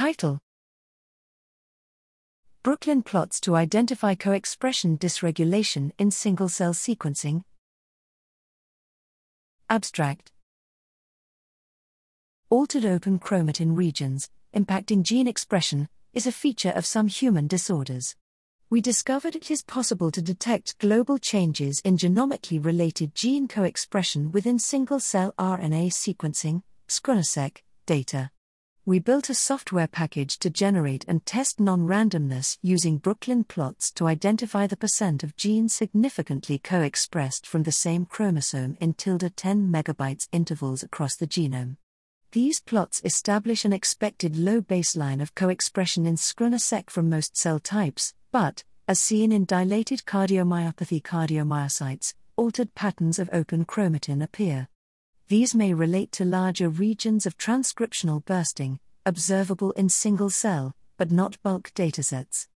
Title Brooklyn plots to identify co expression dysregulation in single cell sequencing. Abstract Altered open chromatin regions, impacting gene expression, is a feature of some human disorders. We discovered it is possible to detect global changes in genomically related gene co expression within single cell RNA sequencing, scRNA-seq, data. We built a software package to generate and test non randomness using Brooklyn plots to identify the percent of genes significantly co expressed from the same chromosome in tilde 10 megabytes intervals across the genome. These plots establish an expected low baseline of co expression in scRNA-seq from most cell types, but, as seen in dilated cardiomyopathy cardiomyocytes, altered patterns of open chromatin appear. These may relate to larger regions of transcriptional bursting, observable in single cell, but not bulk datasets.